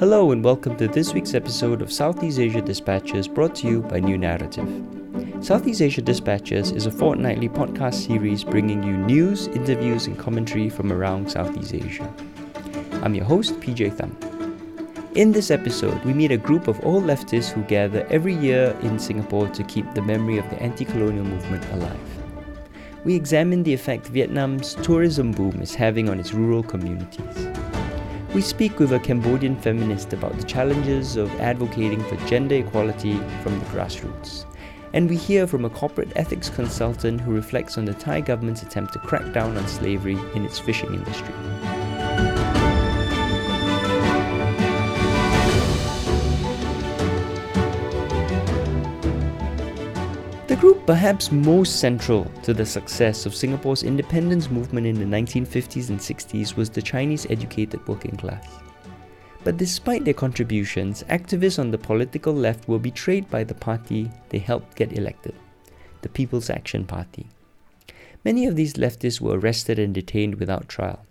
Hello, and welcome to this week's episode of Southeast Asia Dispatches brought to you by New Narrative. Southeast Asia Dispatches is a fortnightly podcast series bringing you news, interviews, and commentary from around Southeast Asia. I'm your host, PJ Thum. In this episode, we meet a group of old leftists who gather every year in Singapore to keep the memory of the anti colonial movement alive. We examine the effect Vietnam's tourism boom is having on its rural communities. We speak with a Cambodian feminist about the challenges of advocating for gender equality from the grassroots. And we hear from a corporate ethics consultant who reflects on the Thai government's attempt to crack down on slavery in its fishing industry. Perhaps most central to the success of Singapore's independence movement in the 1950s and 60s was the Chinese educated working class. But despite their contributions, activists on the political left were betrayed by the party they helped get elected, the People's Action Party. Many of these leftists were arrested and detained without trial.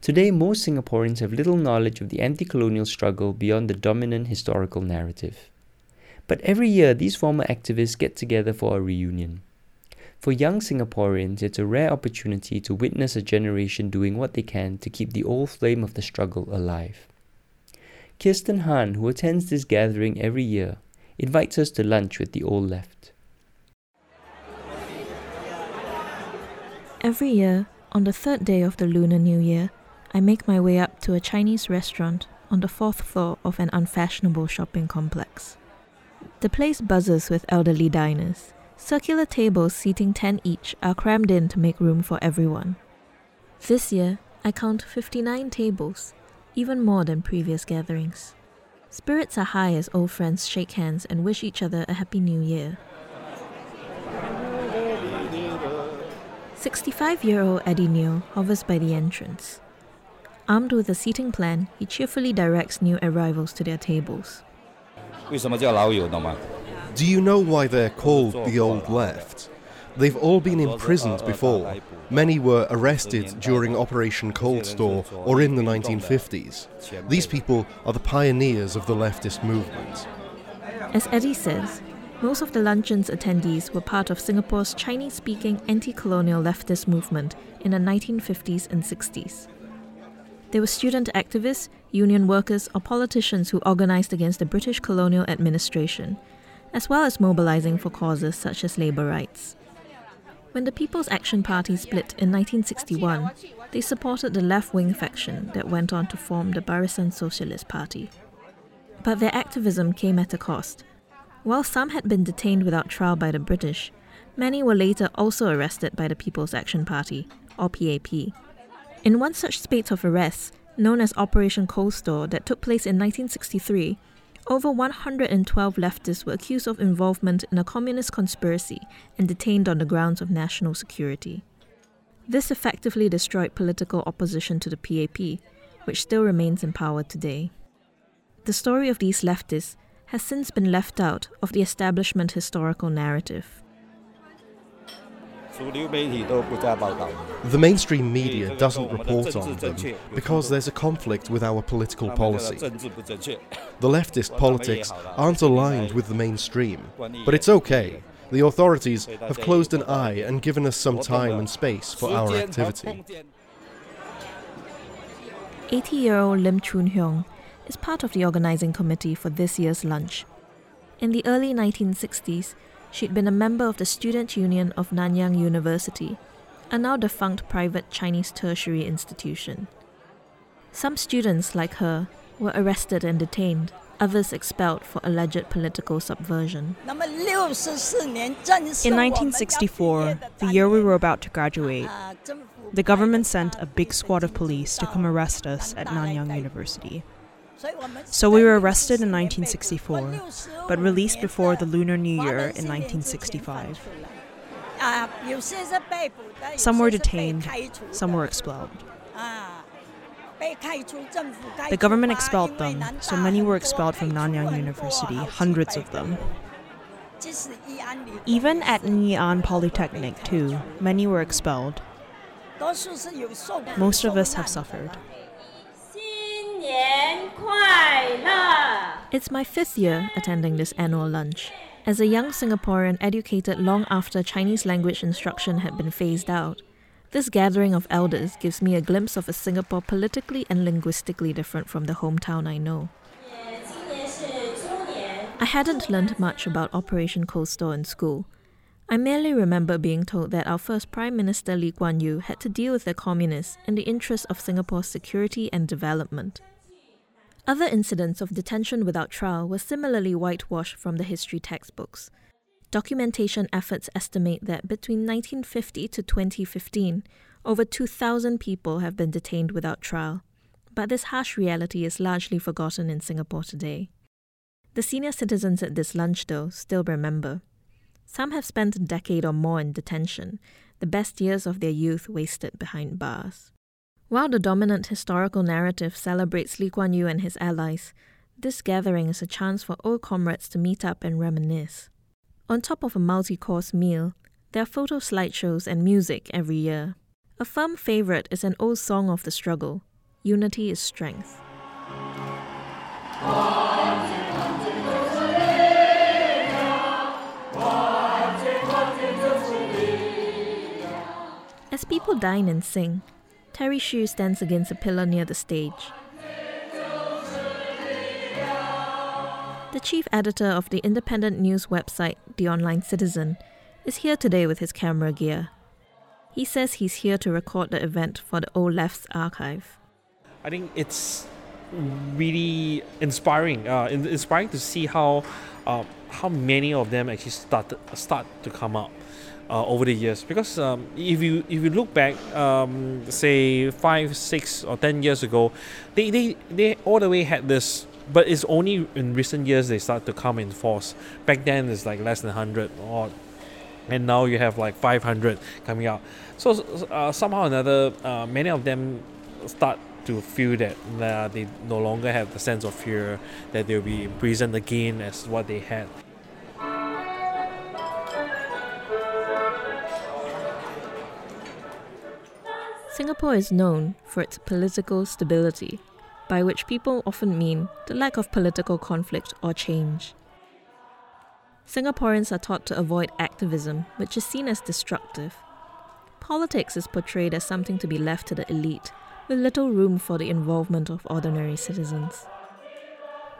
Today, most Singaporeans have little knowledge of the anti colonial struggle beyond the dominant historical narrative. But every year, these former activists get together for a reunion. For young Singaporeans, it's a rare opportunity to witness a generation doing what they can to keep the old flame of the struggle alive. Kirsten Han, who attends this gathering every year, invites us to lunch with the old left. Every year, on the third day of the Lunar New Year, I make my way up to a Chinese restaurant on the fourth floor of an unfashionable shopping complex. The place buzzes with elderly diners. Circular tables seating 10 each are crammed in to make room for everyone. This year, I count 59 tables, even more than previous gatherings. Spirits are high as old friends shake hands and wish each other a happy new year. 65 year old Eddie Neo hovers by the entrance. Armed with a seating plan, he cheerfully directs new arrivals to their tables. Do you know why they're called the Old Left? They've all been imprisoned before. Many were arrested during Operation Cold Store or in the 1950s. These people are the pioneers of the leftist movement. As Eddie says, most of the luncheon's attendees were part of Singapore's Chinese speaking anti colonial leftist movement in the 1950s and 60s. They were student activists, union workers, or politicians who organized against the British colonial administration, as well as mobilizing for causes such as labor rights. When the People's Action Party split in 1961, they supported the left wing faction that went on to form the Barisan Socialist Party. But their activism came at a cost. While some had been detained without trial by the British, many were later also arrested by the People's Action Party, or PAP, in one such spate of arrests, known as Operation Cold Store, that took place in 1963, over 112 leftists were accused of involvement in a communist conspiracy and detained on the grounds of national security. This effectively destroyed political opposition to the PAP, which still remains in power today. The story of these leftists has since been left out of the establishment historical narrative. The mainstream media doesn't report on them because there's a conflict with our political policy. The leftist politics aren't aligned with the mainstream, but it's okay. The authorities have closed an eye and given us some time and space for our activity. 80 year old Lim Chun Hyong is part of the organizing committee for this year's lunch. In the early 1960s, She'd been a member of the Student Union of Nanyang University, a now defunct private Chinese tertiary institution. Some students, like her, were arrested and detained, others expelled for alleged political subversion. In 1964, the year we were about to graduate, the government sent a big squad of police to come arrest us at Nanyang University. So we were arrested in 1964, but released before the Lunar New Year in 1965. Some were detained, some were expelled. The government expelled them, so many were expelled from Nanyang University, hundreds of them. Even at Ann Polytechnic, too, many were expelled. Most of us have suffered. It's my fifth year attending this annual lunch. As a young Singaporean educated long after Chinese language instruction had been phased out, this gathering of elders gives me a glimpse of a Singapore politically and linguistically different from the hometown I know. I hadn't learned much about Operation Cold Store in school. I merely remember being told that our first Prime Minister Lee Kuan Yew had to deal with the communists in the interest of Singapore's security and development. Other incidents of detention without trial were similarly whitewashed from the history textbooks. Documentation efforts estimate that between 1950 to 2015, over 2,000 people have been detained without trial. But this harsh reality is largely forgotten in Singapore today. The senior citizens at this lunch, though, still remember. Some have spent a decade or more in detention, the best years of their youth wasted behind bars. While the dominant historical narrative celebrates Lee Kuan Yew and his allies, this gathering is a chance for old comrades to meet up and reminisce. On top of a multi course meal, there are photo slideshows and music every year. A firm favorite is an old song of the struggle Unity is Strength. As people dine and sing, Terry Xu stands against a pillar near the stage. The chief editor of the independent news website, The Online Citizen, is here today with his camera gear. He says he's here to record the event for the Old Left's archive. I think it's really inspiring, uh, inspiring to see how uh, how many of them actually start start to come up uh, over the years. Because um, if you if you look back, um, say five, six, or ten years ago, they, they they all the way had this but it's only in recent years they start to come in force. Back then it's like less than 100 or and now you have like 500 coming out. So uh, somehow or another, uh, many of them start to feel that uh, they no longer have the sense of fear that they'll be imprisoned again as what they had. Singapore is known for its political stability by which people often mean the lack of political conflict or change. Singaporeans are taught to avoid activism, which is seen as destructive. Politics is portrayed as something to be left to the elite, with little room for the involvement of ordinary citizens.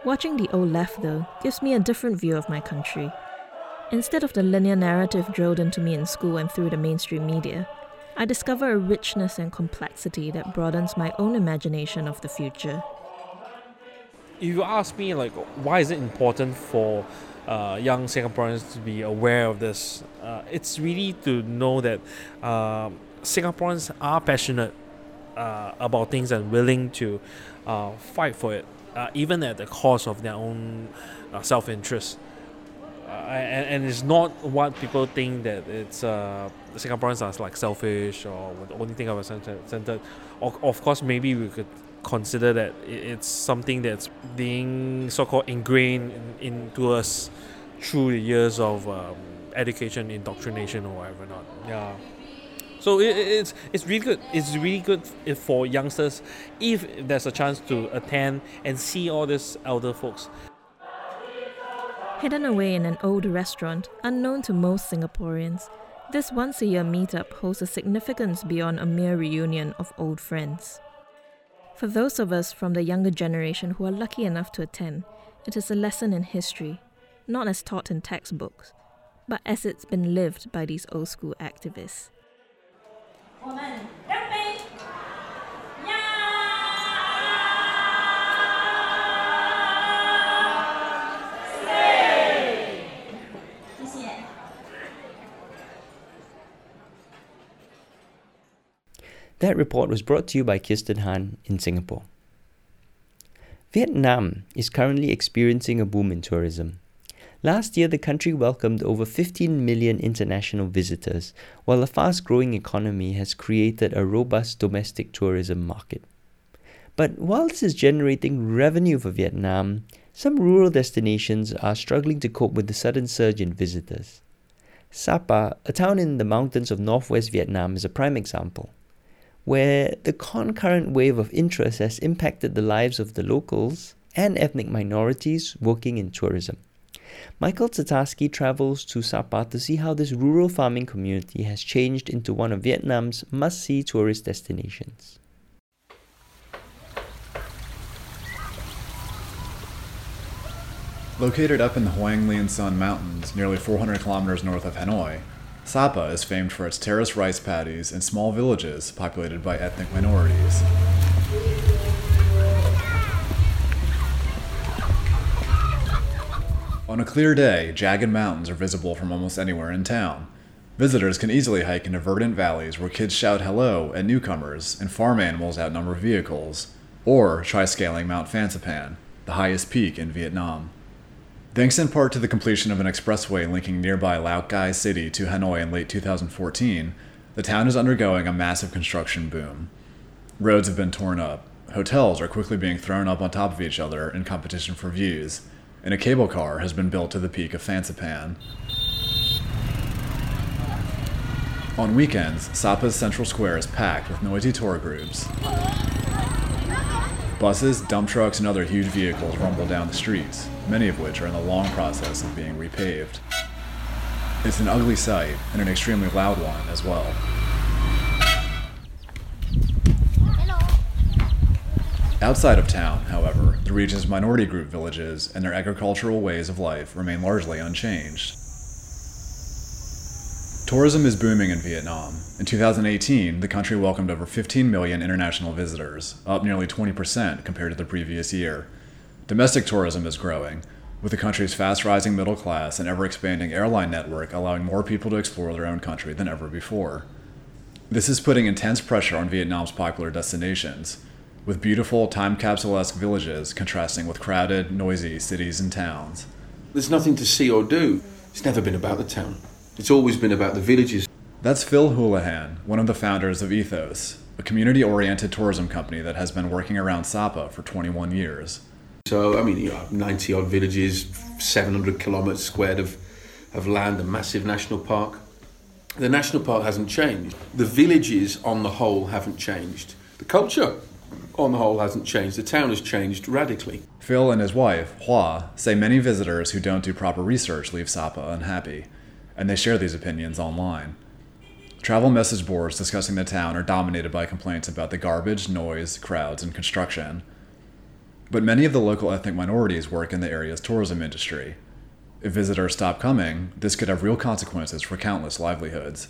Watching the old left, though, gives me a different view of my country. Instead of the linear narrative drilled into me in school and through the mainstream media, I discover a richness and complexity that broadens my own imagination of the future. If you ask me, like, why is it important for uh, young Singaporeans to be aware of this? Uh, it's really to know that uh, Singaporeans are passionate uh, about things and willing to uh, fight for it, uh, even at the cost of their own self interest. and, and it's not what people think that it's Singaporeans are like selfish or the only think about centered. Of, of course, maybe we could consider that it's something that's being so-called ingrained in, into us through the years of um, education, indoctrination, or whatever not. Yeah. So it, it's it's really good. It's really good for youngsters if there's a chance to attend and see all these elder folks. Hidden away in an old restaurant, unknown to most Singaporeans, this once a year meetup holds a significance beyond a mere reunion of old friends. For those of us from the younger generation who are lucky enough to attend, it is a lesson in history, not as taught in textbooks, but as it's been lived by these old school activists. That report was brought to you by Kirsten Han in Singapore. Vietnam is currently experiencing a boom in tourism. Last year, the country welcomed over 15 million international visitors, while a fast growing economy has created a robust domestic tourism market. But while this is generating revenue for Vietnam, some rural destinations are struggling to cope with the sudden surge in visitors. Sapa, a town in the mountains of northwest Vietnam, is a prime example where the concurrent wave of interest has impacted the lives of the locals and ethnic minorities working in tourism. Michael Tatarski travels to Sapa to see how this rural farming community has changed into one of Vietnam's must see tourist destinations. Located up in the Hoang Lien Son Mountains, nearly 400 kilometers north of Hanoi, Sapa is famed for its terraced rice paddies and small villages populated by ethnic minorities. On a clear day, jagged mountains are visible from almost anywhere in town. Visitors can easily hike into verdant valleys where kids shout hello at newcomers and farm animals outnumber vehicles, or try scaling Mount Fansipan, the highest peak in Vietnam. Thanks in part to the completion of an expressway linking nearby Lao Cai City to Hanoi in late 2014, the town is undergoing a massive construction boom. Roads have been torn up, hotels are quickly being thrown up on top of each other in competition for views, and a cable car has been built to the peak of Fansipan. On weekends, Sapa's central square is packed with noisy tour groups. Buses, dump trucks, and other huge vehicles rumble down the streets, many of which are in the long process of being repaved. It's an ugly sight, and an extremely loud one as well. Outside of town, however, the region's minority group villages and their agricultural ways of life remain largely unchanged. Tourism is booming in Vietnam. In 2018, the country welcomed over 15 million international visitors, up nearly 20% compared to the previous year. Domestic tourism is growing, with the country's fast rising middle class and ever expanding airline network allowing more people to explore their own country than ever before. This is putting intense pressure on Vietnam's popular destinations, with beautiful time capsule esque villages contrasting with crowded, noisy cities and towns. There's nothing to see or do. It's never been about the town. It's always been about the villages. That's Phil Houlihan, one of the founders of Ethos, a community oriented tourism company that has been working around Sapa for 21 years. So, I mean, you have 90 odd villages, 700 kilometres squared of, of land, a massive national park. The national park hasn't changed. The villages on the whole haven't changed. The culture on the whole hasn't changed. The town has changed radically. Phil and his wife, Hua, say many visitors who don't do proper research leave Sapa unhappy, and they share these opinions online. Travel message boards discussing the town are dominated by complaints about the garbage, noise, crowds, and construction. But many of the local ethnic minorities work in the area's tourism industry. If visitors stop coming, this could have real consequences for countless livelihoods.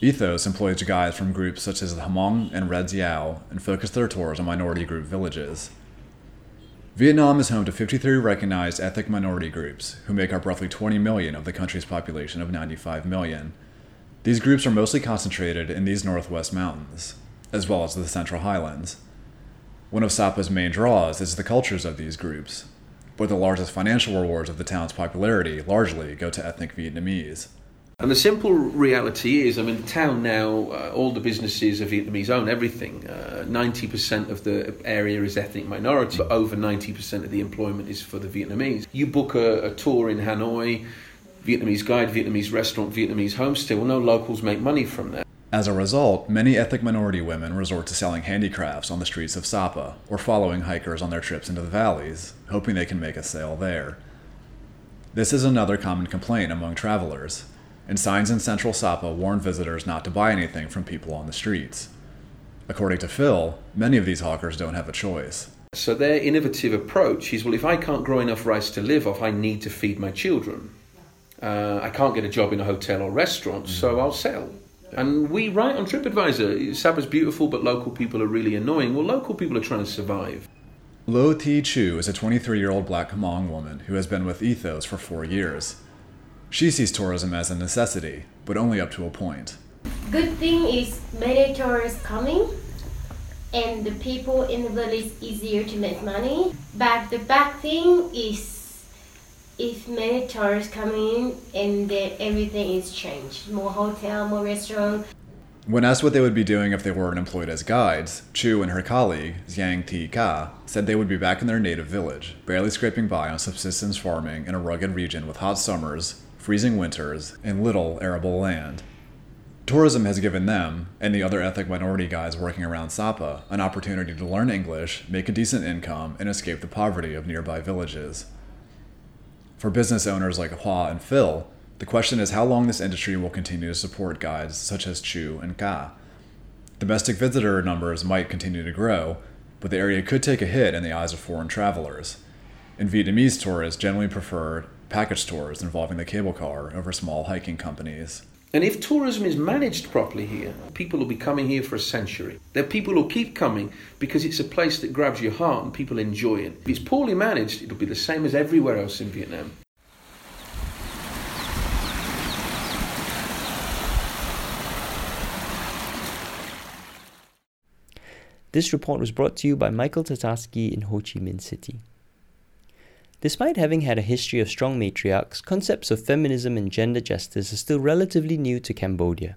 Ethos employs guides from groups such as the Hmong and Red Dao and focus their tours on minority group villages. Vietnam is home to 53 recognized ethnic minority groups, who make up roughly 20 million of the country's population of 95 million. These groups are mostly concentrated in these northwest mountains, as well as the central highlands. One of Sapa's main draws is the cultures of these groups, but the largest financial rewards of the town's popularity largely go to ethnic Vietnamese. And the simple reality is, I mean, the town now, uh, all the businesses are Vietnamese own everything. Uh, 90% of the area is ethnic minority, but over 90% of the employment is for the Vietnamese. You book a, a tour in Hanoi, Vietnamese guide, Vietnamese restaurant, Vietnamese homestay, well, no locals make money from that. As a result, many ethnic minority women resort to selling handicrafts on the streets of Sapa or following hikers on their trips into the valleys, hoping they can make a sale there. This is another common complaint among travelers and signs in central Sapa warn visitors not to buy anything from people on the streets. According to Phil, many of these hawkers don't have a choice. So their innovative approach is well, if I can't grow enough rice to live off, I need to feed my children. Uh, I can't get a job in a hotel or restaurant, so I'll sell. And we write on TripAdvisor, Sapa's beautiful, but local people are really annoying. Well, local people are trying to survive. Lo Ti Chu is a 23 year old black Hmong woman who has been with Ethos for four years. She sees tourism as a necessity, but only up to a point. Good thing is many tourists coming and the people in the village easier to make money. But the bad thing is if many tourists coming in and then everything is changed. More hotel, more restaurant. When asked what they would be doing if they weren't employed as guides, Chu and her colleague, Xiang Ti Ka, said they would be back in their native village, barely scraping by on subsistence farming in a rugged region with hot summers, freezing winters, and little arable land. Tourism has given them, and the other ethnic minority guys working around Sapa, an opportunity to learn English, make a decent income, and escape the poverty of nearby villages. For business owners like Hua and Phil, the question is how long this industry will continue to support guides such as Chu and Ka. Domestic visitor numbers might continue to grow, but the area could take a hit in the eyes of foreign travelers. And Vietnamese tourists generally prefer package tours involving the cable car over small hiking companies. And if tourism is managed properly here, people will be coming here for a century. There are people who keep coming because it's a place that grabs your heart and people enjoy it. If it's poorly managed, it'll be the same as everywhere else in Vietnam. This report was brought to you by Michael Tatarski in Ho Chi Minh City. Despite having had a history of strong matriarchs, concepts of feminism and gender justice are still relatively new to Cambodia.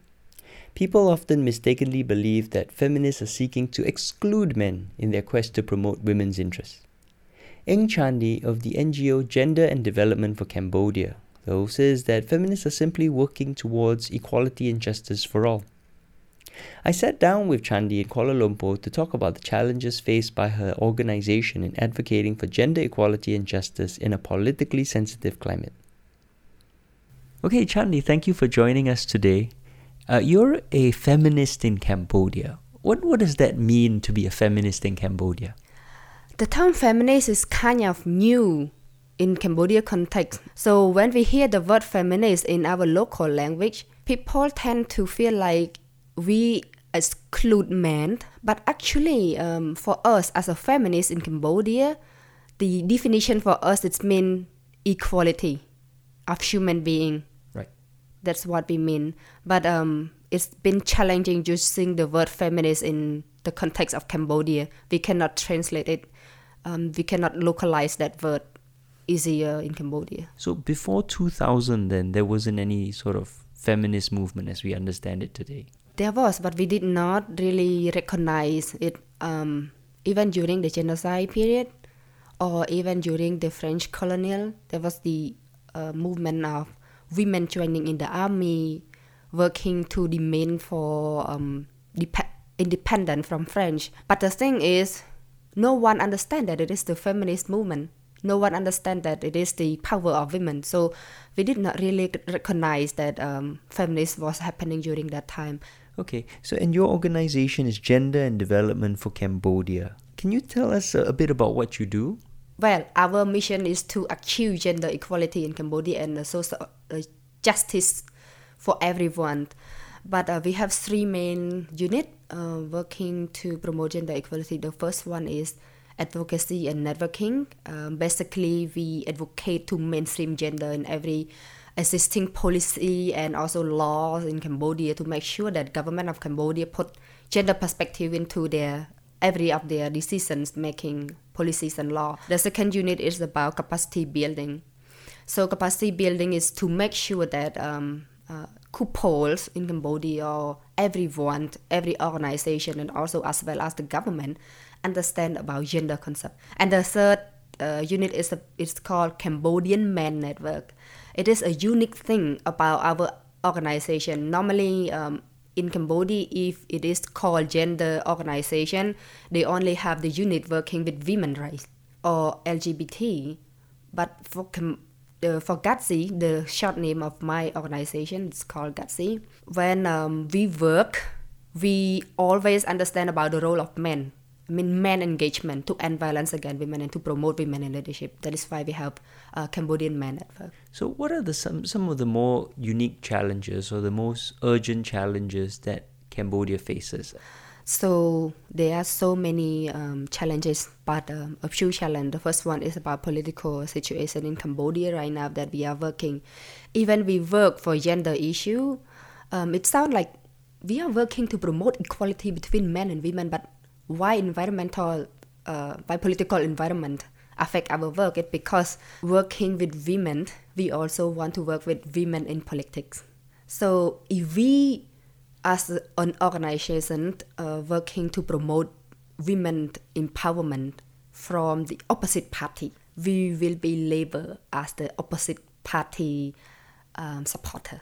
People often mistakenly believe that feminists are seeking to exclude men in their quest to promote women's interests. Eng Chandi of the NGO Gender and Development for Cambodia, though, says that feminists are simply working towards equality and justice for all. I sat down with Chandi in Kuala Lumpur to talk about the challenges faced by her organization in advocating for gender equality and justice in a politically sensitive climate. Okay, Chandi, thank you for joining us today. Uh, you're a feminist in Cambodia. What, what does that mean to be a feminist in Cambodia? The term feminist is kind of new in Cambodia context. So when we hear the word feminist in our local language, people tend to feel like we exclude men, but actually, um, for us as a feminist in Cambodia, the definition for us it's mean equality of human being. Right. That's what we mean. But um, it's been challenging using the word feminist in the context of Cambodia. We cannot translate it. Um, we cannot localize that word easier in Cambodia. So before 2000, then there wasn't any sort of feminist movement as we understand it today. There was, but we did not really recognize it um, even during the genocide period or even during the French colonial. There was the uh, movement of women joining in the army, working to demand for um, dep- independence from French. But the thing is, no one understands that it is the feminist movement. No one understands that it is the power of women. So we did not really recognize that um, feminism was happening during that time. Okay, so and your organization is Gender and Development for Cambodia. Can you tell us a, a bit about what you do? Well, our mission is to achieve gender equality in Cambodia and social uh, justice for everyone. But uh, we have three main units uh, working to promote gender equality. The first one is advocacy and networking. Um, basically, we advocate to mainstream gender in every existing policy and also laws in Cambodia to make sure that government of Cambodia put gender perspective into their every of their decisions making policies and law. The second unit is about capacity building. So capacity building is to make sure that um, uh, couples in Cambodia or everyone, every organization, and also as well as the government understand about gender concept. And the third uh, unit is a, it's called Cambodian Men Network it is a unique thing about our organization. Normally, um, in Cambodia, if it is called gender organization, they only have the unit working with women rights or LGBT. But for uh, for GADC, the short name of my organization is called GADC. When um, we work, we always understand about the role of men I mean, men engagement to end violence against women and to promote women in leadership. That is why we help uh, Cambodian Men Network. So, what are the some some of the more unique challenges or the most urgent challenges that Cambodia faces? So there are so many um, challenges, but um, a few challenges. The first one is about political situation in Cambodia right now that we are working. Even we work for gender issue, um, it sounds like we are working to promote equality between men and women, but why environmental uh, why political environment affect our work it because working with women we also want to work with women in politics. So if we as an organization uh, working to promote women empowerment from the opposite party we will be labeled as the opposite party um, supporter.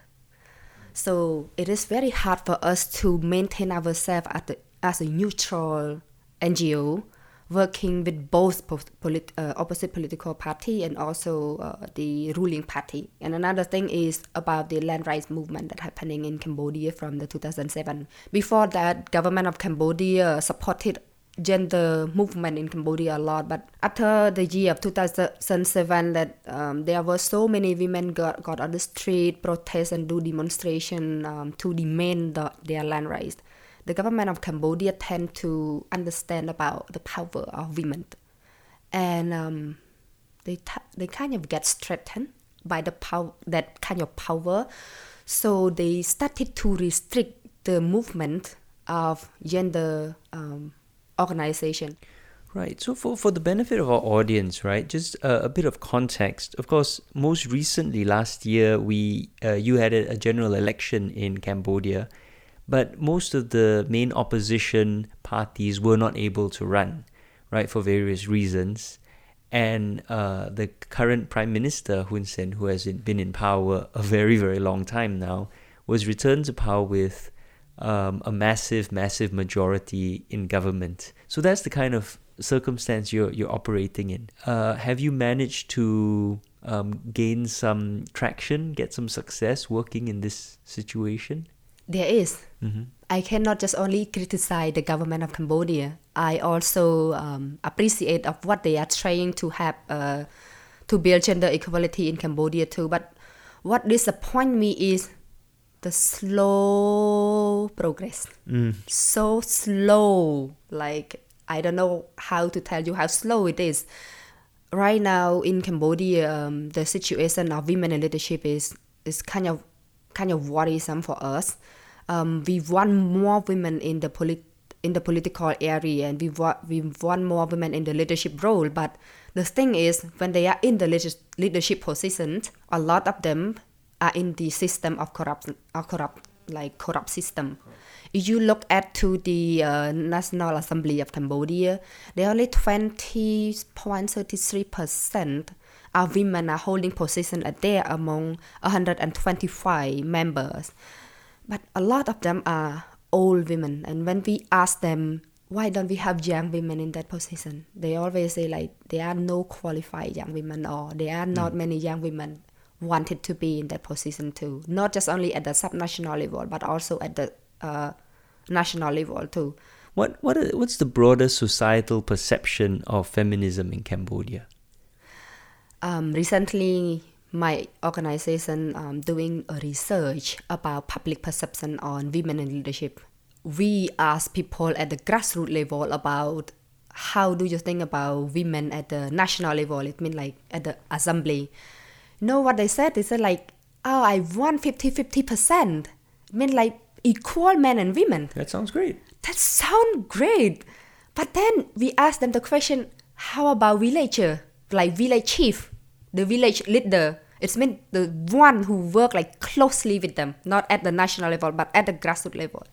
So it is very hard for us to maintain ourselves as, as a neutral NGO working with both polit- uh, opposite political party and also uh, the ruling party. And another thing is about the land rights movement that happening in Cambodia from the 2007. Before that, government of Cambodia supported gender movement in Cambodia a lot. But after the year of 2007, that um, there were so many women got, got on the street, protest and do demonstration um, to demand the, their land rights the government of Cambodia tend to understand about the power of women, and um, they t- they kind of get threatened by the power that kind of power, so they started to restrict the movement of gender um, organization. Right. So, for, for the benefit of our audience, right, just a, bit of context. Of course, most recently last year, we uh, you had a, a general election in Cambodia, but most of the main opposition parties were not able to run, right, for various reasons. And uh, the current Prime Minister, Hun Sen, who has been in power a very, very long time now, was returned to power with um, a massive, massive majority in government. So that's the kind of circumstance you're, you're operating in. Uh, have you managed to um, gain some traction, get some success working in this situation? There is. Mm-hmm. I cannot just only criticize the government of Cambodia. I also um, appreciate of what they are trying to have uh, to build gender equality in Cambodia too. But what disappoints me is the slow progress. Mm. So slow. Like I don't know how to tell you how slow it is. Right now in Cambodia, um, the situation of women in leadership is is kind of kind of worrisome for us um, we want more women in the polit- in the political area and we want we want more women in the leadership role. But the thing is when they are in the leadership positions a lot of them are in the system of corrupt of corrupt like corrupt system. If you look at to the uh, national assembly of cambodia are only 20.33 percent of women are holding position at there among 125 members but a lot of them are old women. And when we ask them why don't we have young women in that position? they always say like there are no qualified young women or there are not mm. many young women wanted to be in that position too. Not just only at the subnational level but also at the uh, national level too. What what are, what's the broader societal perception of feminism in cambodia? Um, recently my organization um, doing a research about public perception on women in leadership. We ask people at the grassroots level about how do you think about women at the national level? It means like at the assembly. You know what they said? They said like, oh, I want 50-50%. It means like equal men and women. That sounds great. That sounds great. But then we ask them the question, how about villager? Like village chief? the village leader it's mean the one who work like closely with them not at the national level but at the grassroots level.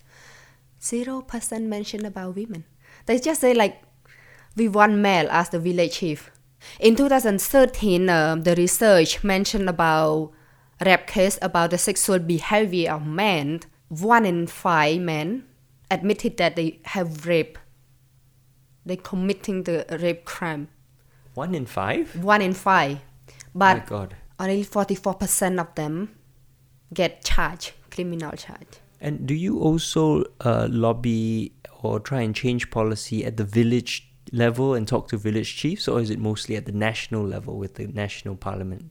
Zero percent mention about women. They just say like we want male as the village chief. In 2013 um, the research mentioned about rape case about the sexual behavior of men. One in five men admitted that they have rape. They committing the rape crime. One in five? One in five. But only 44% of them get charged, criminal charge. And do you also uh, lobby or try and change policy at the village level and talk to village chiefs, or is it mostly at the national level with the national parliament?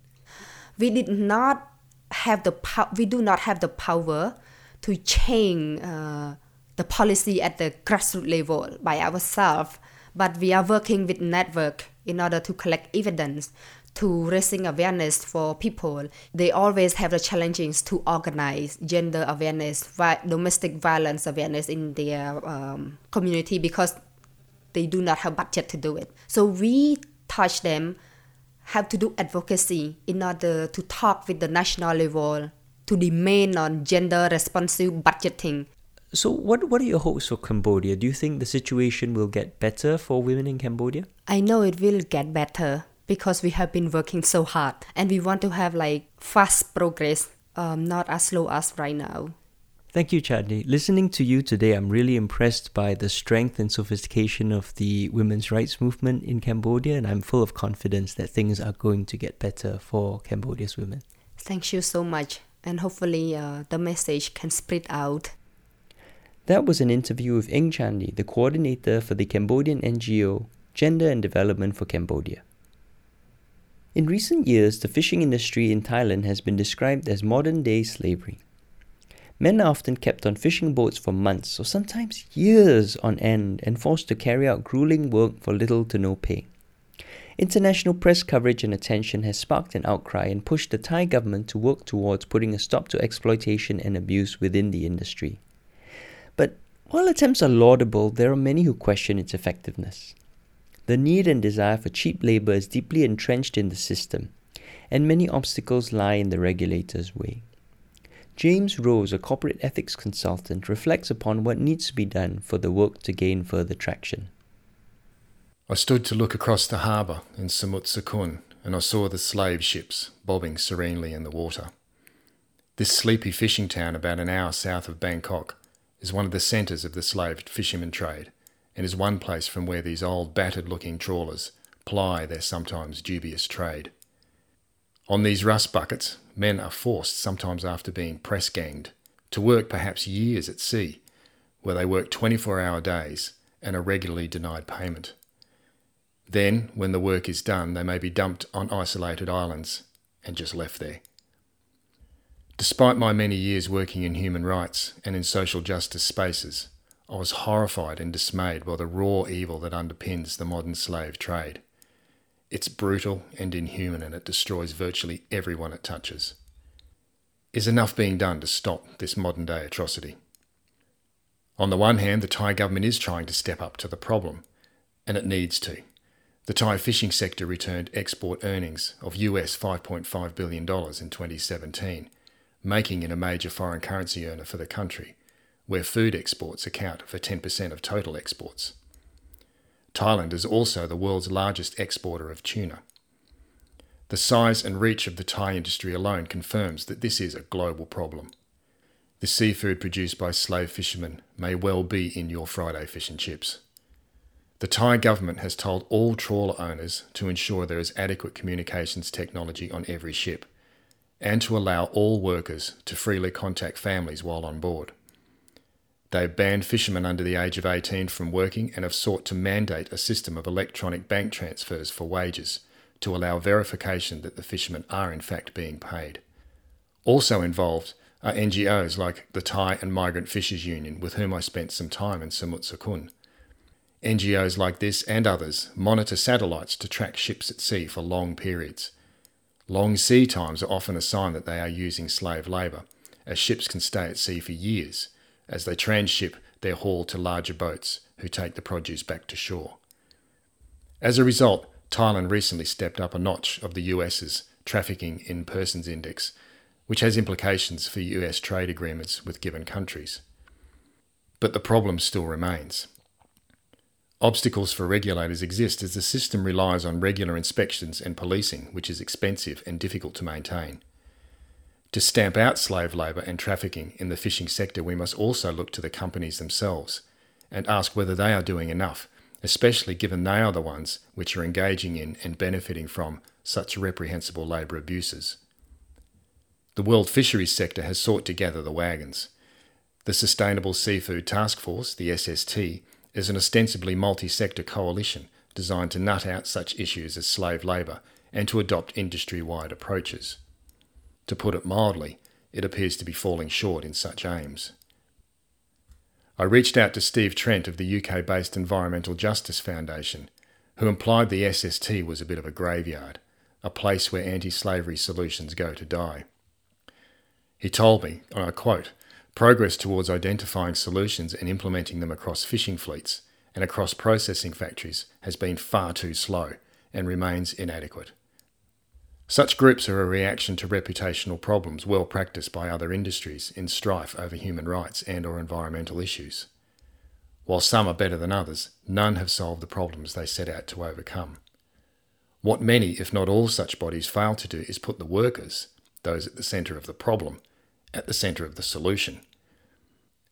We did not have the po- we do not have the power to change uh, the policy at the grassroots level by ourselves, but we are working with network in order to collect evidence to raising awareness for people. They always have the challenges to organize gender awareness, vi- domestic violence awareness in their um, community because they do not have budget to do it. So we touch them have to do advocacy in order to talk with the national level to demand on gender responsive budgeting. So what what are your hopes for Cambodia? Do you think the situation will get better for women in Cambodia? I know it will get better because we have been working so hard and we want to have like fast progress um, not as slow as right now. Thank you, Chandy. Listening to you today, I'm really impressed by the strength and sophistication of the women's rights movement in Cambodia, and I'm full of confidence that things are going to get better for Cambodia's women. Thank you so much, and hopefully uh, the message can spread out. That was an interview with Eng Chandy, the coordinator for the Cambodian NGO Gender and Development for Cambodia. In recent years, the fishing industry in Thailand has been described as modern day slavery. Men are often kept on fishing boats for months or sometimes years on end and forced to carry out grueling work for little to no pay. International press coverage and attention has sparked an outcry and pushed the Thai government to work towards putting a stop to exploitation and abuse within the industry. But while attempts are laudable, there are many who question its effectiveness. The need and desire for cheap labor is deeply entrenched in the system, and many obstacles lie in the regulator's way. James Rose, a corporate ethics consultant, reflects upon what needs to be done for the work to gain further traction. I stood to look across the harbour in Samut Sakhon and I saw the slave ships bobbing serenely in the water. This sleepy fishing town, about an hour south of Bangkok, is one of the centres of the slave fishermen trade and is one place from where these old, battered looking trawlers ply their sometimes dubious trade. On these rust buckets, men are forced, sometimes after being press ganged, to work perhaps years at sea, where they work 24 hour days and are regularly denied payment. Then, when the work is done, they may be dumped on isolated islands and just left there. Despite my many years working in human rights and in social justice spaces, I was horrified and dismayed by the raw evil that underpins the modern slave trade. It's brutal and inhuman and it destroys virtually everyone it touches. Is enough being done to stop this modern day atrocity? On the one hand, the Thai government is trying to step up to the problem, and it needs to. The Thai fishing sector returned export earnings of US $5.5 billion in 2017, making it a major foreign currency earner for the country, where food exports account for 10% of total exports. Thailand is also the world's largest exporter of tuna. The size and reach of the Thai industry alone confirms that this is a global problem. The seafood produced by slave fishermen may well be in your Friday fish and chips. The Thai government has told all trawler owners to ensure there is adequate communications technology on every ship and to allow all workers to freely contact families while on board. They have banned fishermen under the age of 18 from working and have sought to mandate a system of electronic bank transfers for wages to allow verification that the fishermen are in fact being paid. Also involved are NGOs like the Thai and Migrant Fishers Union, with whom I spent some time in Samut Sakhon. NGOs like this and others monitor satellites to track ships at sea for long periods. Long sea times are often a sign that they are using slave labour, as ships can stay at sea for years as they transship their haul to larger boats who take the produce back to shore. As a result, Thailand recently stepped up a notch of the US's Trafficking in Persons Index, which has implications for US trade agreements with given countries. But the problem still remains. Obstacles for regulators exist as the system relies on regular inspections and policing, which is expensive and difficult to maintain. To stamp out slave labour and trafficking in the fishing sector, we must also look to the companies themselves and ask whether they are doing enough, especially given they are the ones which are engaging in and benefiting from such reprehensible labour abuses. The world fisheries sector has sought to gather the wagons. The Sustainable Seafood Task Force, the SST, is an ostensibly multi sector coalition designed to nut out such issues as slave labour and to adopt industry wide approaches. To put it mildly, it appears to be falling short in such aims. I reached out to Steve Trent of the UK based Environmental Justice Foundation, who implied the SST was a bit of a graveyard, a place where anti slavery solutions go to die. He told me, and I quote, progress towards identifying solutions and implementing them across fishing fleets and across processing factories has been far too slow and remains inadequate. Such groups are a reaction to reputational problems well practiced by other industries in strife over human rights and or environmental issues. While some are better than others, none have solved the problems they set out to overcome. What many, if not all, such bodies fail to do is put the workers, those at the centre of the problem, at the centre of the solution.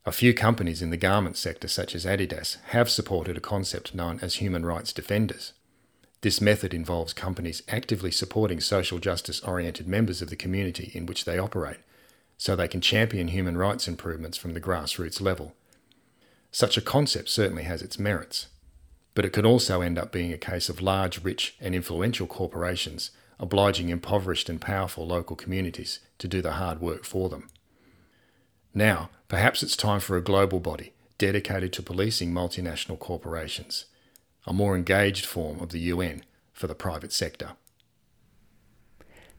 A few companies in the garment sector, such as Adidas, have supported a concept known as human rights defenders. This method involves companies actively supporting social justice oriented members of the community in which they operate, so they can champion human rights improvements from the grassroots level. Such a concept certainly has its merits, but it could also end up being a case of large, rich, and influential corporations obliging impoverished and powerful local communities to do the hard work for them. Now, perhaps it's time for a global body dedicated to policing multinational corporations, a more engaged form of the UN for the private sector.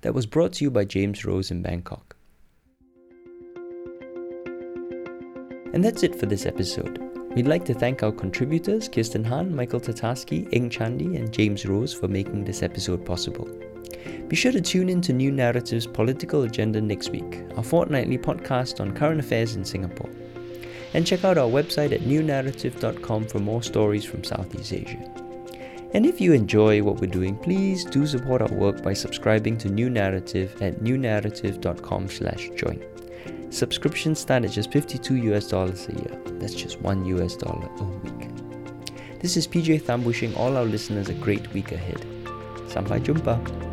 That was brought to you by James Rose in Bangkok. And that's it for this episode. We'd like to thank our contributors Kirsten Han, Michael Tatarski, Eng Chandy, and James Rose for making this episode possible. Be sure to tune in to New Naratif's Political Agenda next week, our fortnightly podcast on current affairs in Singapore. And check out our website at newnaratif.com for more stories from Southeast Asia. And if you enjoy what we're doing, please do support our work by subscribing to New Naratif at newnaratif.com/join. Subscriptions start at just 52 US dollars a year. That's just 1 US dollar a week. This is PJ Thum wishing all our listeners a great week ahead. Sampai jumpa.